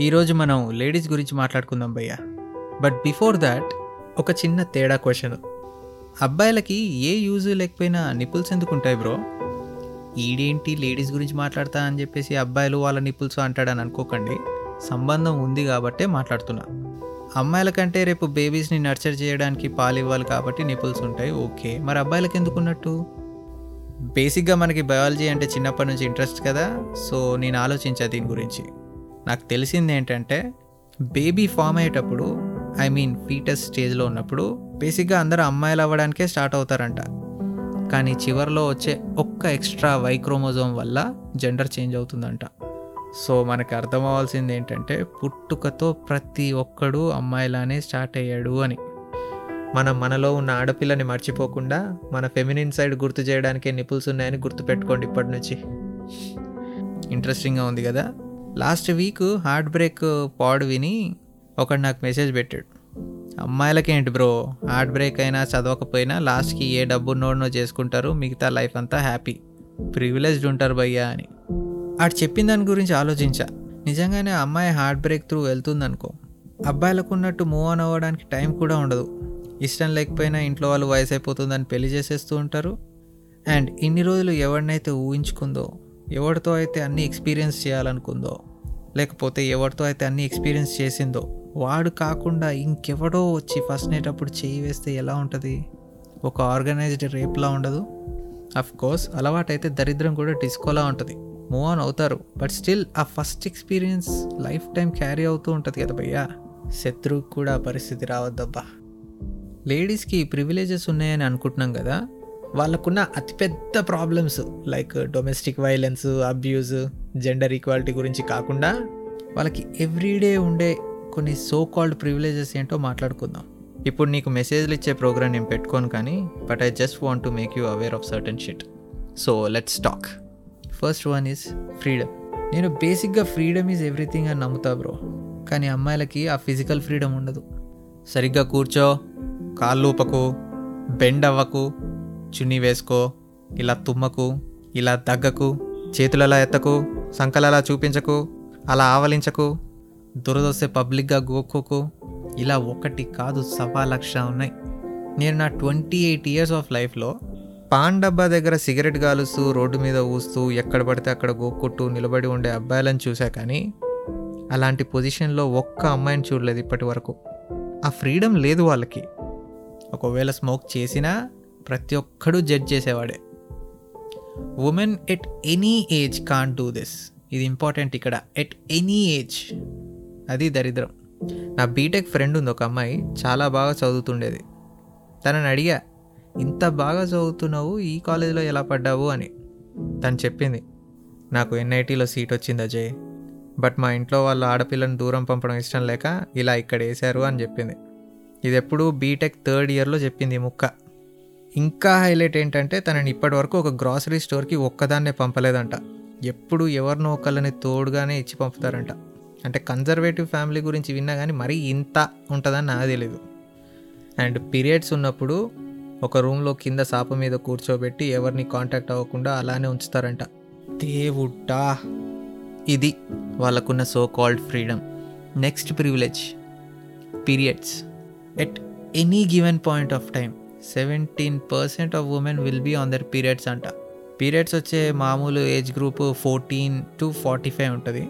ఈరోజు మనం లేడీస్ గురించి మాట్లాడుకుందాం భయ్య. బట్ బిఫోర్ దాట్ ఒక చిన్న తేడా క్వశ్చన్ అబ్బాయిలకి ఏ యూజ్ లేకపోయినా నిపుల్స్ ఎందుకు ఉంటాయి బ్రో ఈడేంటి లేడీస్ గురించి మాట్లాడతా అని చెప్పేసి అబ్బాయిలు వాళ్ళ నిపుల్స్ అంటాడని అనుకోకండి. సంబంధం ఉంది కాబట్టే మాట్లాడుతున్నా. అమ్మాయిల కంటే రేపు బేబీస్ని నర్చర్ చేయడానికి పాలు ఇవ్వాలి కాబట్టి నిపుల్స్ ఉంటాయి. ఓకే మరి అబ్బాయిలకి ఎందుకు ఉన్నట్టు బేసిక్గా మనకి బయాలజీ అంటే చిన్నప్పటి నుంచి ఇంట్రెస్ట్ కదా. సో నేను ఆలోచించా దీని గురించి. నాకు తెలిసింది ఏంటంటే బేబీ ఫామ్ అయ్యేటప్పుడు ఐ మీన్ ఫీటస్ స్టేజ్లో ఉన్నప్పుడు బేసిక్గా అందరూ అమ్మాయిలు అవ్వడానికే స్టార్ట్ అవుతారంట. కానీ చివరిలో వచ్చే ఒక్క ఎక్స్ట్రా వైక్రోమోజోమ్ వల్ల జెండర్ చేంజ్ అవుతుందంట. సో మనకు అర్థం అవ్వాల్సింది ఏంటంటే పుట్టుకతో ప్రతి ఒక్కడు అమ్మాయిలానే స్టార్ట్ అయ్యాడు అని. మనం మనలో ఉన్న ఆడపిల్లని మర్చిపోకుండా మన ఫెమినిన్ సైడ్ గుర్తు చేయడానికే నిపుల్స్ ఉన్నాయని గుర్తుపెట్టుకోండి ఇప్పటి నుంచి. ఇంట్రెస్టింగ్గా ఉంది కదా? Last week heart break pod విని ఒకడు నాకు మెసేజ్ పెట్టాడు. అమ్మాయిలకేంటి బ్రో హార్ట్ బ్రేక్ అయినా చదవకపోయినా లాస్ట్కి ఏ డబ్బు నోడ్నో చేసుకుంటారు మిగతా లైఫ్ అంతా హ్యాపీ. ప్రివిలేజ్డ్ ఉంటారు భయ్యా అని. ఆడు చెప్పిన దాని గురించి ఆలోచించా. నిజంగానే అమ్మాయి హార్ట్ బ్రేక్ త్రూ వెళ్తుందనుకో. అబ్బాయిలకు ఉన్నట్టు మూవ్ ఆన్ అవ్వడానికి టైం కూడా ఉండదు. ఇష్టం లేకపోయినా ఇంట్లో వాళ్ళు వయసు అయిపోతుందని పెళ్ళి చేసేస్తూ ఉంటారు. అండ్ ఇన్ని రోజులు ఎవరినైతే ఊహించుకుందో ఎవరితో అయితే అన్ని ఎక్స్పీరియన్స్ చేయాలనుకుందో లేకపోతే ఎవరితో అయితే అన్ని ఎక్స్పీరియన్స్ చేసిందో వాడు కాకుండా ఇంకెవడో వచ్చి ఫస్ట్ నైట్ అప్పుడు చేయి వేస్తే ఎలా ఉంటుంది? ఒక ఆర్గనైజ్డ్ రేప్లా ఉండదు. అఫ్ కోర్స్ అలవాటైతే దరిద్రం కూడా డిస్కోలా ఉంటుంది. మూవ్ ఆన్ అవుతారు. బట్ స్టిల్ ఆ first experience life time carry అవుతూ ఉంటుంది కదా భయ్యా? శత్రువు కూడా పరిస్థితి రావద్దబ్బా. లేడీస్కి ప్రివిలేజెస్ ఉన్నాయని అనుకుంటున్నాం కదా? వాళ్ళకున్న అతిపెద్ద problems like domestic violence abuse gender equality గురించి కాకుండా వాళ్ళకి ఎవ్రీడే ఉండే కొన్ని సో కాల్డ్ ప్రివిలేజెస్ ఏంటో మాట్లాడుకుందాం. ఇప్పుడు నీకు మెసేజ్లు ఇచ్చే ప్రోగ్రామ్ నేను పెట్టుకోను కానీ but I just want to make you aware of certain shit so let's talk first one is freedom నేను బేసిక్గా ఫ్రీడమ్ ఈజ్ ఎవ్రీథింగ్ అని నమ్ముతా బ్రో కానీ అమ్మాయిలకి ఆ ఫిజికల్ ఫ్రీడమ్ ఉండదు. సరిగ్గా కూర్చో కాళ్ళూపకు బెండ్ అవ్వకు చున్నీ వేసుకో ఇలా తుమ్మకు ఇలా దగ్గకు చేతులలా ఎత్తకు సంకలలా చూపించకు అలా ఆవలించకు దురదొస్తే పబ్లిక్గా గోక్కోకు ఇలా ఒకటి కాదు సవా లక్ష ఉన్నాయి. నేను నా ట్వంటీ ఎయిట్ ఇయర్స్ ఆఫ్ లైఫ్లో పాన్ డబ్బా దగ్గర సిగరెట్ కాలుస్తూ రోడ్డు మీద ఊస్తూ ఎక్కడ పడితే అక్కడ గోక్కొట్టు నిలబడి ఉండే అబ్బాయిలను చూసా కానీ అలాంటి పొజిషన్లో ఒక్క అమ్మాయిని చూడలేదు ఇప్పటి వరకు. ఆ ఫ్రీడమ్ లేదు వాళ్ళకి. ఒకవేళ స్మోక్ చేసినా ప్రతి ఒక్కడూ judge చేసేవాడే. Women at any age can't do this ఇది ఇంపార్టెంట్ ఇక్కడ. ఎట్ ఎనీ ఏజ్ అది దరిద్రం. నా బీటెక్ ఫ్రెండ్ ఉంది ఒక అమ్మాయి చాలా బాగా చదువుతుండేది. తనని అడిగా ఇంత బాగా చదువుతున్నావు ఈ కాలేజీలో ఎలా పడ్డావు? అని. తను చెప్పింది నాకు ఎన్ఐటీలో సీట్ వచ్చింది అజయ్ బట్ మా ఇంట్లో వాళ్ళు ఆడపిల్లని దూరం పంపడం ఇష్టం లేక ఇలా ఇక్కడ వేశారు అని చెప్పింది. ఇది ఎప్పుడు బీటెక్ థర్డ్ ఇయర్లో చెప్పింది ముక్క. ఇంకా హైలైట్ ఏంటంటే తనని ఇప్పటివరకు ఒక గ్రాసరీ స్టోర్కి ఒక్కదాన్నే పంపలేదంట. ఎప్పుడు ఎవరినో ఒకళ్ళని తోడుగానే ఇచ్చి పంపుతారంట. అంటే కన్జర్వేటివ్ ఫ్యామిలీ గురించి విన్నా కానీ మరీ ఇంత ఉంటుందని నాకు తెలియదు అండ్ పీరియడ్స్ ఉన్నప్పుడు ఒక రూమ్లో కింద సాప మీద కూర్చోబెట్టి ఎవరిని కాంటాక్ట్ అవ్వకుండా అలానే ఉంచుతారంట. దేవుడా! ఇది వాళ్ళకున్న so called freedom next privilege periods at any given point of time seventeen percent of women will be on their periods అంట. పీరియడ్స్ వచ్చే మామూలు age group fourteen to forty five ఉంటుంది.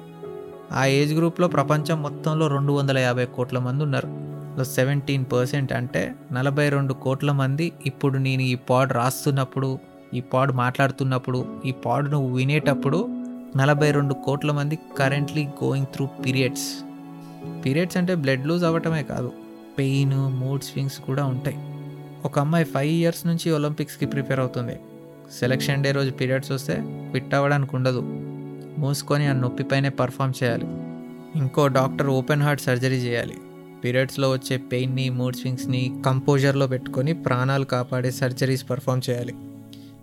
ఆ ఏజ్ గ్రూప్లో ప్రపంచం మొత్తంలో రెండు వందల యాభై కోట్ల మంది ఉన్నారు. సెవెంటీన్ పర్సెంట్ అంటే నలభై రెండు కోట్ల మంది ఇప్పుడు నేను ఈ పాడ్ రాస్తున్నప్పుడు ఈ పాడ్ మాట్లాడుతున్నప్పుడు ఈ పాడ్ నువ్వు వినేటప్పుడు నలభై రెండు కోట్ల మంది currently going through periods periods అంటే బ్లడ్ లూజ్ అవ్వటమే కాదు పెయిన్ మూడ్ స్వింగ్స్ కూడా ఉంటాయి. ఒక అమ్మాయి ఫైవ్ ఇయర్స్ నుంచి ఒలింపిక్స్కి ప్రిపేర్ అవుతుంది. సెలక్షన్ డే రోజు పీరియడ్స్ వస్తే క్విట్ అవ్వడానికి ఉండదు. మూసుకొని ఆ నొప్పిపైనే పర్ఫామ్ చేయాలి. ఇంకో డాక్టర్ ఓపెన్ హార్ట్ సర్జరీ చేయాలి. పీరియడ్స్లో వచ్చే పెయిన్ని మూడ్ స్వింగ్స్ని కంపోజర్లో పెట్టుకొని ప్రాణాలు కాపాడే సర్జరీస్ పర్ఫామ్ చేయాలి.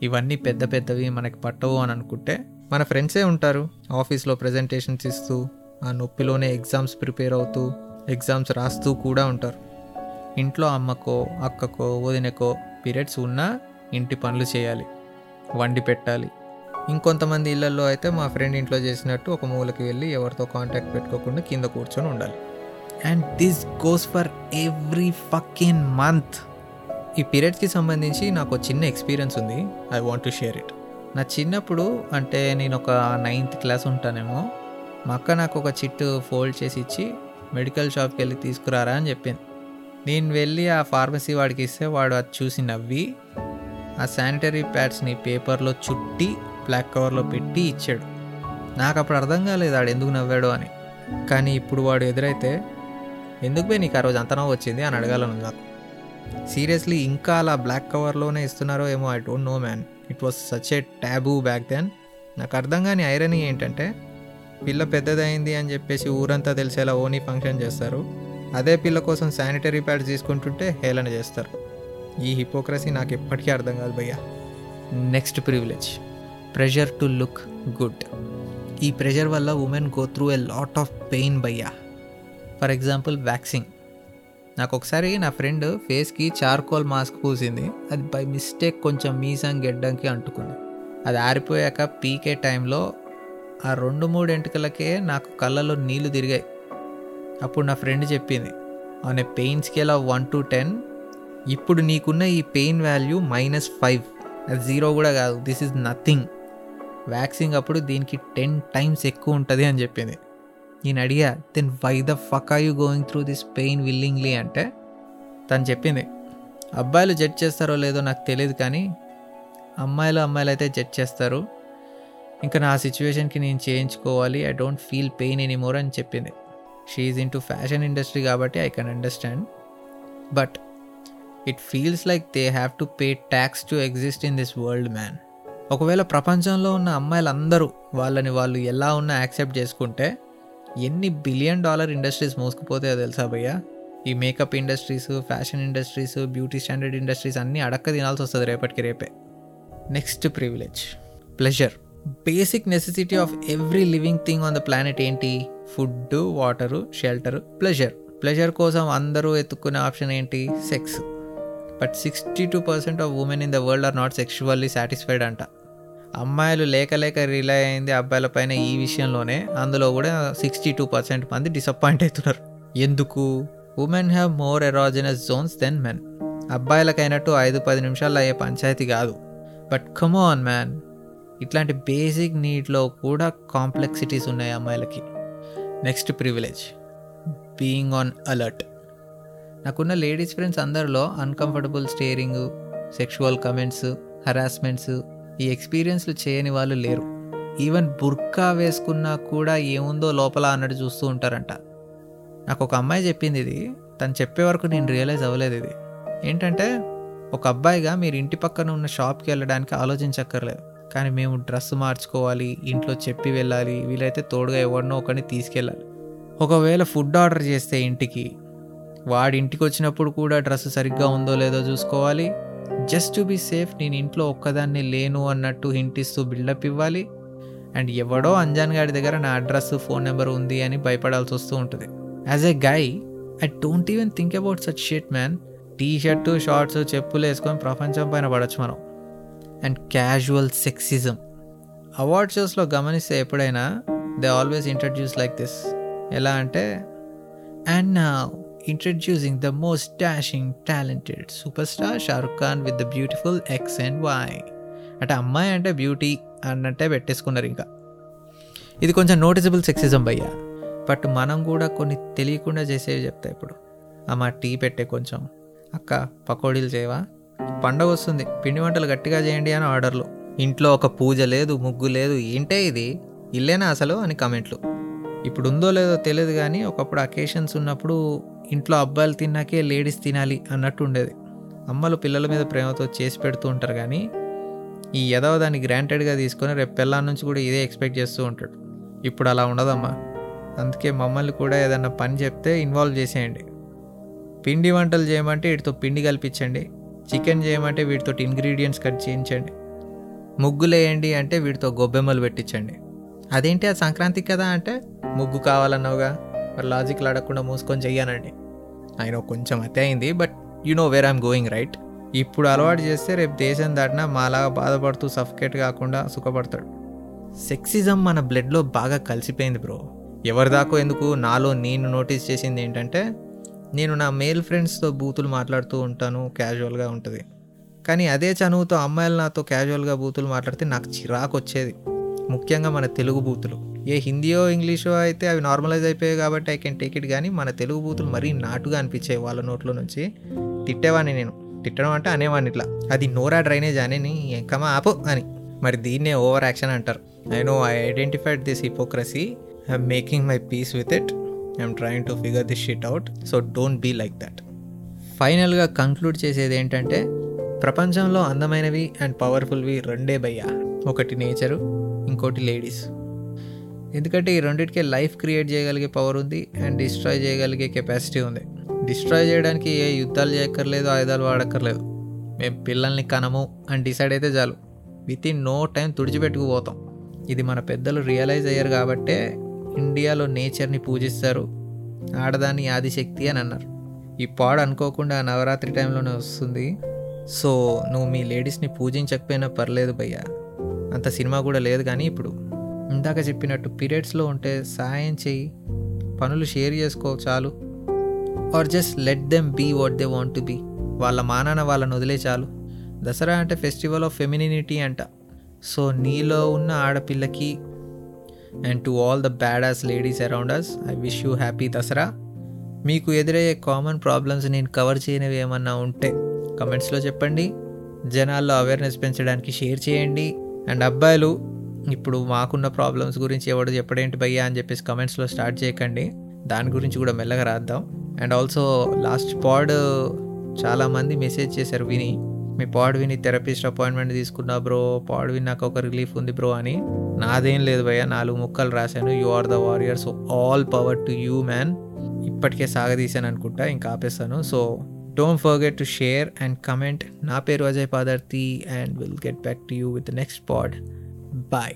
ఇవన్నీ పెద్ద పెద్దవి మనకి పట్టవు అని అనుకుంటే మన ఫ్రెండ్సే ఉంటారు. ఆఫీస్లో ప్రజెంటేషన్స్ ఇస్తూ ఆ నొప్పిలోనే ఎగ్జామ్స్ ప్రిపేర్ అవుతూ ఎగ్జామ్స్ రాస్తూ కూడా ఉంటారు. ఇంట్లో అమ్మకో అక్కకో వదినకో పీరియడ్స్ ఉన్నా ఇంటి పనులు చేయాలి. వండి పెట్టాలి. ఇంకొంతమంది ఇళ్ళలో అయితే మా ఫ్రెండ్ ఇంట్లో చేసినట్టు ఒక మూలకి వెళ్ళి ఎవరితో కాంటాక్ట్ పెట్టుకోకుండా కింద కూర్చొని ఉండాలి. And this goes for every fucking month. ఈ పీరియడ్స్కి సంబంధించి నాకు చిన్న ఎక్స్పీరియన్స్ ఉంది. I want to share it. నా చిన్నప్పుడు అంటే నేను ఒక నైన్త్ క్లాస్ ఉంటానేమో. మా అక్క నాకు ఒక చిట్టు ఫోల్డ్ చేసి ఇచ్చి మెడికల్ షాప్కి వెళ్ళి తీసుకురారా అని చెప్పింది. నేను వెళ్ళి ఆ ఫార్మసీ వాడికి ఇస్తే వాడు అది చూసి నవ్వి ఆ శానిటరీ ప్యాడ్స్ని పేపర్లో చుట్టి బ్లాక్ కవర్లో పెట్టి ఇచ్చాడు. నాకు అప్పుడు అర్థం కాలేదు ఆడు ఎందుకు నవ్వాడు అని. కానీ ఇప్పుడు వాడు ఎదురైతే ఎందుకు పోయి నీకు ఆ రోజు అంత నవ్వు వచ్చింది? అని అడగాలను నాకు. సీరియస్లీ ఇంకా అలా బ్లాక్ కవర్లోనే ఇస్తున్నారో ఏమో I don't know man it was such a taboo back then నాకు అర్థం కాని ఐరనీ ఏంటంటే పిల్ల పెద్దదైంది అని చెప్పేసి ఊరంతా తెలిసేలా ఓనీ ఫంక్షన్ చేస్తారు. అదే పిల్ల కోసం శానిటరీ ప్యాడ్స్ తీసుకుంటుంటే హేళన చేస్తారు. ఈ హిపోక్రసీ నాకు ఎప్పటికీ అర్థం కాదు భయ్యా. Next privilege pressure to look good ఈ ప్రెషర్ వల్ల women go through a lot of pain భయ్యా. ఫర్ ఎగ్జాంపుల్ వ్యాక్సింగ్ నాకు ఒకసారి నా ఫ్రెండ్ ఫేస్కి చార్కోల్ మాస్క్ పూసింది. అది బై మిస్టేక్ కొంచెం మీసం గెడ్డంకి అంటుకుంది. అది ఆరిపోయాక పీకే టైంలో ఆ రెండు మూడు ఎంటుకలకే నాకు కళ్ళలో నీళ్ళు తిరిగాయి. అప్పుడు నా ఫ్రెండ్ చెప్పింది on a pain scale of one to ten ఇప్పుడు నీకున్న ఈ పెయిన్ వాల్యూ మైనస్ ఫైవ్ అది జీరో కూడా కాదు దిస్ ఈజ్ నథింగ్. వ్యాక్సింగ్ అప్పుడు దీనికి టెన్ టైమ్స్ ఎక్కువ ఉంటుంది అని చెప్పింది. నేను అడిగా then why the fuck are you going through this pain willingly అంటే తను చెప్పింది అబ్బాయిలు జడ్జ్ చేస్తారో లేదో నాకు తెలియదు కానీ అమ్మాయిలు అమ్మాయిలు అయితే జడ్జ్ చేస్తారు. ఇంకా నా సిచ్యువేషన్కి నేను చేయించుకోవాలి I don't feel pain anymore అని చెప్పింది. She's into fashion industry కాబట్టి I can understand but it feels like they have to pay tax to exist in this world man ఒకవేళ ప్రపంచంలో ఉన్న అమ్మాయిలందరూ వాళ్ళని వాళ్ళు ఎలా ఉన్నా యాక్సెప్ట్ చేసుకుంటే ఎన్ని బిలియన్ డాలర్ ఇండస్ట్రీస్ మోసుకుపోతాయో తెలుసా భయ్యా? ఈ makeup industries fashion industries beauty standard industries అన్నీ అడక్క తినాల్సి వస్తుంది రేపటికి రేపే. Next privilege pleasure basic necessity of every living thing on the planet ఏంటి? Food water shelter pleasure. Pleasure కోసం అందరూ ఎత్తుక్కునే ఆప్షన్ ఏంటి? Sex. But sixty two percent of women in the world are not sexually satisfied అంట. అమ్మాయిలు లేక లేక rely అయింది అబ్బాయిల పైన ఈ విషయంలోనే. అందులో కూడా సిక్స్టీ టూ పర్సెంట్ మంది డిసప్పాయింట్ అవుతున్నారు. ఎందుకు? Women have more erogenous zones than men. అబ్బాయిలకైనట్టు ఐదు పది నిమిషాల్లో అయ్యే పంచాయతీ కాదు. But come on man. ఇట్లాంటి బేసిక్ నీడ్లో కూడా కాంప్లెక్సిటీస్ ఉన్నాయి అమ్మాయిలకి. Next privilege being on alert నాకున్న లేడీస్ ఫ్రెండ్స్ అందరిలో uncomfortable staring sexual comments harassments ఈ ఎక్స్పీరియన్స్లు చేయని వాళ్ళు లేరు. ఈవెన్ బుర్కా వేసుకున్నా కూడా ఏముందో లోపల అన్నట్టు చూస్తూ ఉంటారంట. నాకు ఒక అమ్మాయి చెప్పింది ఇది. తను చెప్పే వరకు నేను రియలైజ్ అవ్వలేదు ఇది. ఏంటంటే ఒక అబ్బాయిగా మీరు ఇంటి పక్కన ఉన్న షాప్కి వెళ్ళడానికి ఆలోచించక్కర్లేదు. కానీ మేము డ్రెస్ మార్చుకోవాలి ఇంట్లో చెప్పి వెళ్ళాలి వీలైతే తోడుగా ఎవరినో ఒకరిని తీసుకెళ్ళాలి. ఒకవేళ ఫుడ్ ఆర్డర్ చేస్తే ఇంటికి. వాడి ఇంటికి వచ్చినప్పుడు కూడా డ్రెస్ సరిగ్గా ఉందో లేదో చూసుకోవాలి. జస్ట్ టు బీ సేఫ్ నేను ఇంట్లో ఒక్కదాన్ని లేను అన్నట్టు హింట్ ఇస్తూ బిల్డప్ ఇవ్వాలి. అండ్ ఎవడో అంజాన్ గారి దగ్గర నా అడ్రస్ ఫోన్ నెంబర్ ఉంది అని భయపడాల్సి వస్తూ ఉంటుంది. As a guy I don't even think about such shit man T shirt shorts చెప్పులు వేసుకొని ప్రపంచం పైన పడవచ్చు మనం. And casual sexism. అవార్డ్ షోస్లో గమనిస్తే ఎప్పుడైనా they always introduce like this ఎలా అంటే అండ్ నా introducing the most dashing talented super star Shahrukh Khan with the beautiful X and Y అంటే అమ్మాయి అంటే బ్యూటీ అన్నట్టే పెట్టేసుకున్నారు ఇంకా. ఇది కొంచెం నోటిసబుల్ సెక్సిజం భయ్యా. బట్ మనం కూడా కొన్ని తెలియకుండా చేసేవి చెప్తా ఇప్పుడు. అమ్మ టీ పెట్టే కొంచెం. అక్క పకోడీలు చేయవా? పండగ వస్తుంది. పిండి వంటలు గట్టిగా చేయండి అని ఆర్డర్లు. ఇంట్లో ఒక పూజ లేదు ముగ్గు లేదు ఏంటే ఇది? ఇల్లేనా అసలు? అని కమెంట్లు. ఇప్పుడు ఉందో లేదో తెలియదు కానీ ఒకప్పుడు అకేషన్స్ ఉన్నప్పుడు ఇంట్లో అబ్బాయిలు తిన్నాకే లేడీస్ తినాలి అన్నట్టు ఉండేది. అమ్మలు పిల్లల మీద ప్రేమతో చేసి పెడుతూ ఉంటారు కానీ ఈ ఎదవ దాన్ని గ్రాంటెడ్గా తీసుకొని రేపు పిల్లల నుంచి కూడా ఇదే ఎక్స్పెక్ట్ చేస్తూ ఉంటాడు. ఇప్పుడు అలా ఉండదమ్మా. అందుకే మమ్మల్ని కూడా ఏదన్నా పని చెప్తే ఇన్వాల్వ్ చేసేయండి. పిండి వంటలు చేయమంటే వీటితో పిండి కల్పించండి. చికెన్ చేయమంటే వీటితో ఇంగ్రీడియంట్స్ కట్ చేయించండి. ముగ్గులేయండి అంటే వీటితో గొబ్బెమ్మలు పెట్టించండి. అదేంటి అది సంక్రాంతి కదా అంటే ముగ్గు కావాలన్నావుగా? మరి లాజిక్లు అడగకుండా మూసుకొని చెయ్యానండి. ఆయన కొంచెం అతే అయింది but you know where I'm going right ఇప్పుడు అలవాటు చేస్తే రేపు దేశం దాటినా మాలాగా బాధపడుతూ సఫికేట్ కాకుండా సుఖపడతాడు. సెక్సిజం మన బ్లడ్లో బాగా కలిసిపోయింది బ్రో ఎవరిదాకో ఎందుకు నాలో నేను నోటీస్ చేసింది ఏంటంటే నేను నా మేల్ ఫ్రెండ్స్తో బూతులు మాట్లాడుతూ ఉంటాను క్యాజువల్గా ఉంటుంది. కానీ అదే చనువుతో అమ్మాయిలు నాతో క్యాజువల్గా బూతులు మాట్లాడితే నాకు చిరాకు వచ్చేది. ముఖ్యంగా మన తెలుగు బూతులు. ఏ హిందీయో ఇంగ్లీషో అయితే అవి నార్మలైజ్ అయిపోయాయి కాబట్టి ఐ కెన్ టేక్ ఇట్ కానీ మన తెలుగు బూతులు మరీ నాటుగా అనిపించాయి వాళ్ళ నోట్లో నుంచి. తిట్టేవాడిని నేను. తిట్టడం అంటే అనేవాడిని ఇట్లా. అది నోరా డ్రైనేజ్ అని నీ ఆపు అని. మరి దీన్నే ఓవర్ యాక్షన్ అంటారు. I know I identified this hypocrisy I'm making my peace with it I'm trying to figure this shit out so don't be like that ఫైనల్గా కంక్లూడ్ చేసేది ఏంటంటే ప్రపంచంలో అందమైనవి అండ్ పవర్ఫుల్వి రెండే భయ్యా. ఒకటి నేచరు ఇంకోటి లేడీస్. ఎందుకంటే ఈ రెండింటికే లైఫ్ క్రియేట్ చేయగలిగే పవర్ ఉంది అండ్ డిస్ట్రాయ్ చేయగలిగే కెపాసిటీ ఉంది. డిస్ట్రాయ్ చేయడానికి ఏ యుద్ధాలు చేయక్కర్లేదు ఆయుధాలు వాడక్కర్లేదు. మేము పిల్లల్ని కనము అని డిసైడ్ అయితే చాలు. విత్ ఇన్ నో టైం తుడిచిపెట్టుకుపోతాం ఇది మన పెద్దలు రియలైజ్ అయ్యారు కాబట్టే ఇండియాలో నేచర్ని పూజిస్తారు. ఆడదాన్ని ఆదిశక్తి అని అన్నారు. ఈ పాడు అనుకోకుండా నవరాత్రి టైంలోనే వస్తుంది. సో నువ్వు మీ లేడీస్ని పూజించకపోయినా పర్లేదు భయ్యా. అంత సినిమా కూడా లేదు కానీ ఇప్పుడు. ఇందాక చెప్పినట్టు పీరియడ్స్లో ఉంటే సహాయం చేయి. పనులు షేర్ చేసుకో చాలు. Or just let them be what they want to be వాళ్ళ మానాన వాళ్ళని వదిలే చాలు. దసరా అంటే ఫెస్టివల్ ఆఫ్ ఫెమినినిటీ అంట. సో నీలో ఉన్న ఆడపిల్లకి and to all the bad ass ladies around us I wish you happy Dasara మీకు ఎదురయ్యే కామన్ ప్రాబ్లమ్స్ నేను కవర్ చేయనివి ఏమన్నా ఉంటే కమెంట్స్లో చెప్పండి. జనాల్లో అవేర్నెస్ పెంచడానికి షేర్ చేయండి. అండ్ అబ్బాయిలు ఇప్పుడు మాకున్న ప్రాబ్లమ్స్ గురించి ఎవడో చెప్పడేంటి భయ్యా అని చెప్పేసి కమెంట్స్లో స్టార్ట్ చేయకండి. దాని గురించి కూడా మెల్లగా రాద్దాం. అండ్ ఆల్సో లాస్ట్ పాడ్ చాలామంది మెసేజ్ చేశారు విని. మీ పాడ్విని థెరపిస్ట్ అపాయింట్మెంట్ తీసుకున్నా బ్రో పాడ్విన్ నాకు ఒక రిలీఫ్ ఉంది బ్రో అని. నాదేం లేదు భయ్య నాలుగు ముక్కలు రాశాను. You are the warrior so all power to you man ఇప్పటికే సాగదీశాను అనుకుంటా ఇంకా ఆపేస్తాను. So don't forget to share and comment నా పేరు Ajay Padarthi and will get back to you with next pod bye